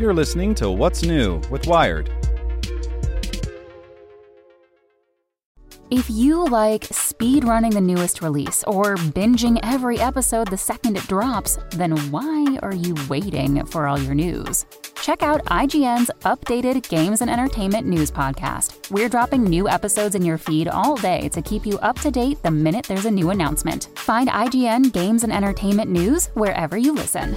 You're listening to What's New with Wired. If you like speed running the newest release or binging every episode the second it drops, then why are you waiting for all your news? Check out IGN's updated games and entertainment news podcast. We're dropping new episodes in your feed all day to keep you up to date the minute there's a new announcement. Find IGN Games and Entertainment News wherever you listen.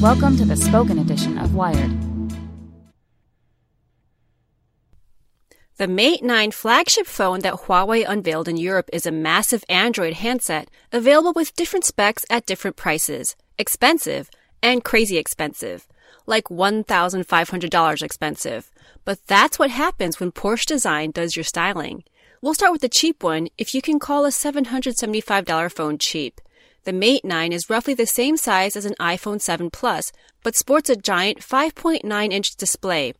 Welcome to the spoken edition of Wired. The Mate 9 flagship phone that Huawei unveiled in Europe is a massive Android handset available with different specs at different prices. Expensive and crazy expensive. Like $1,500 expensive. But that's what happens when Porsche Design does your styling. We'll start with the cheap one if you can call a $775 phone cheap. The Mate 9 is roughly the same size as an iPhone 7 Plus, but sports a giant 5.9 inch display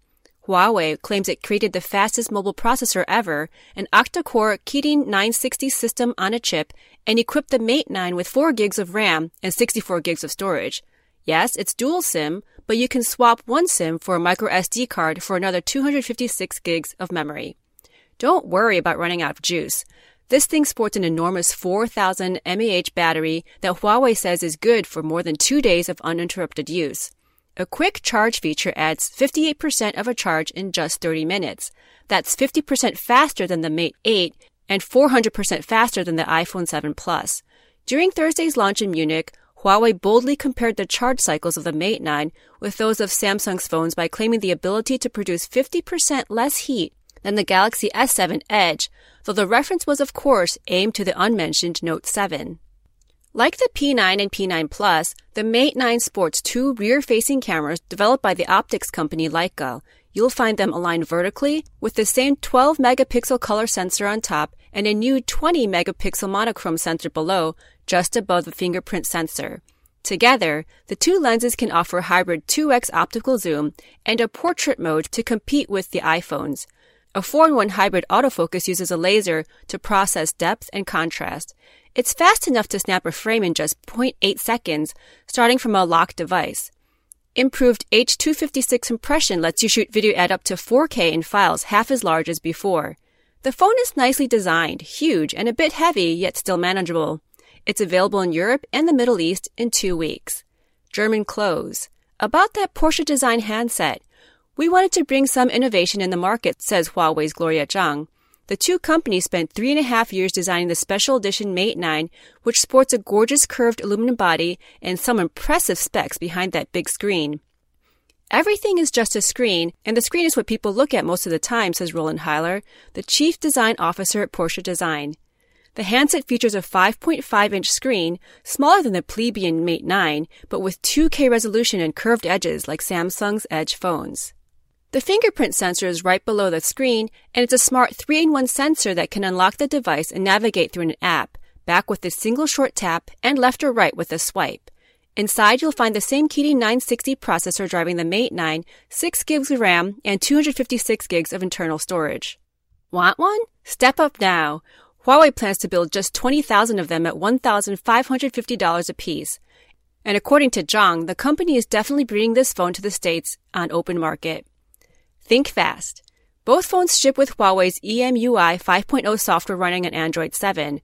Huawei claims it created the fastest mobile processor ever, an octa-core Kirin 960 system on a chip, and equipped the Mate 9 with 4 gigs of RAM and 64 gigs of storage. Yes, it's dual SIM, but you can swap one SIM for a micro SD card for another 256 gigs of memory. Don't worry about running out of juice. This thing sports an enormous 4000 mAh battery that Huawei says is good for more than two days of uninterrupted use. A quick charge feature adds 58% of a charge in just 30 minutes. That's 50% faster than the Mate 8 and 400% faster than the iPhone 7 Plus. During Thursday's launch in Munich, Huawei boldly compared the charge cycles of the Mate 9 with those of Samsung's phones by claiming the ability to produce 50% less heat than the Galaxy S7 Edge, though the reference was of course aimed to the unmentioned Note 7. Like the P9 and P9 Plus, the Mate 9 sports two rear-facing cameras developed by the optics company Leica. You'll find them aligned vertically with the same 12 megapixel color sensor on top and a new 20 megapixel monochrome sensor below, just above the fingerprint sensor. Together, the two lenses can offer hybrid 2x optical zoom and a portrait mode to compete with the iPhones. A 4-in-1 hybrid autofocus uses a laser to process depth and contrast. It's fast enough to snap a frame in just 0.8 seconds, starting from a locked device. Improved H256 compression lets you shoot video at up to 4K in files half as large as before. The phone is nicely designed, huge, and a bit heavy, yet still manageable. It's available in Europe and the Middle East in two weeks. German close. About that Porsche design handset. We wanted to bring some innovation in the market, says Huawei's Gloria Zhang. The two companies spent three and a half years designing the special edition Mate 9, which sports a gorgeous curved aluminum body and some impressive specs behind that big screen. Everything is just a screen, and the screen is what people look at most of the time, says Roland Heiler, the chief design officer at Porsche Design. The handset features a 5.5 inch screen, smaller than the plebeian Mate 9, but with 2K resolution and curved edges like Samsung's Edge phones. The fingerprint sensor is right below the screen, and it's a smart 3 in 1 sensor that can unlock the device and navigate through an app, back with a single short tap, and left or right with a swipe. Inside, you'll find the same Kirin 960 processor driving the Mate 9, 6 gigs of RAM, and 256 gigs of internal storage. Want one? Step up now. Huawei plans to build just 20,000 of them at $1,550 apiece. And according to Zhang, the company is definitely bringing this phone to the States on open market. Think fast. Both phones ship with Huawei's EMUI 5.0 software running on Android 7.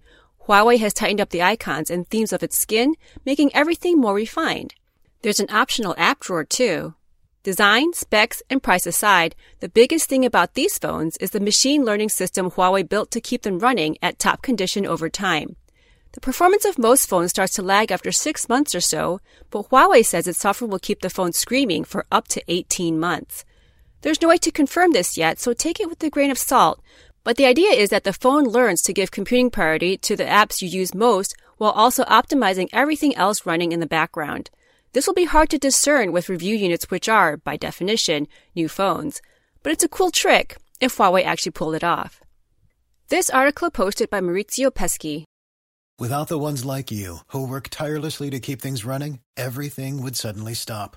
Huawei has tightened up the icons and themes of its skin, making everything more refined. There's an optional app drawer too. Design, specs, and price aside, the biggest thing about these phones is the machine learning system Huawei built to keep them running at top condition over time. The performance of most phones starts to lag after six months or so, but Huawei says its software will keep the phone screaming for up to 18 months. There's no way to confirm this yet, so take it with a grain of salt. But the idea is that the phone learns to give computing priority to the apps you use most while also optimizing everything else running in the background. This will be hard to discern with review units which are, by definition, new phones, but it's a cool trick if Huawei actually pulled it off. This article posted by Maurizio Pesce. Without the ones like you, who work tirelessly to keep things running, everything would suddenly stop.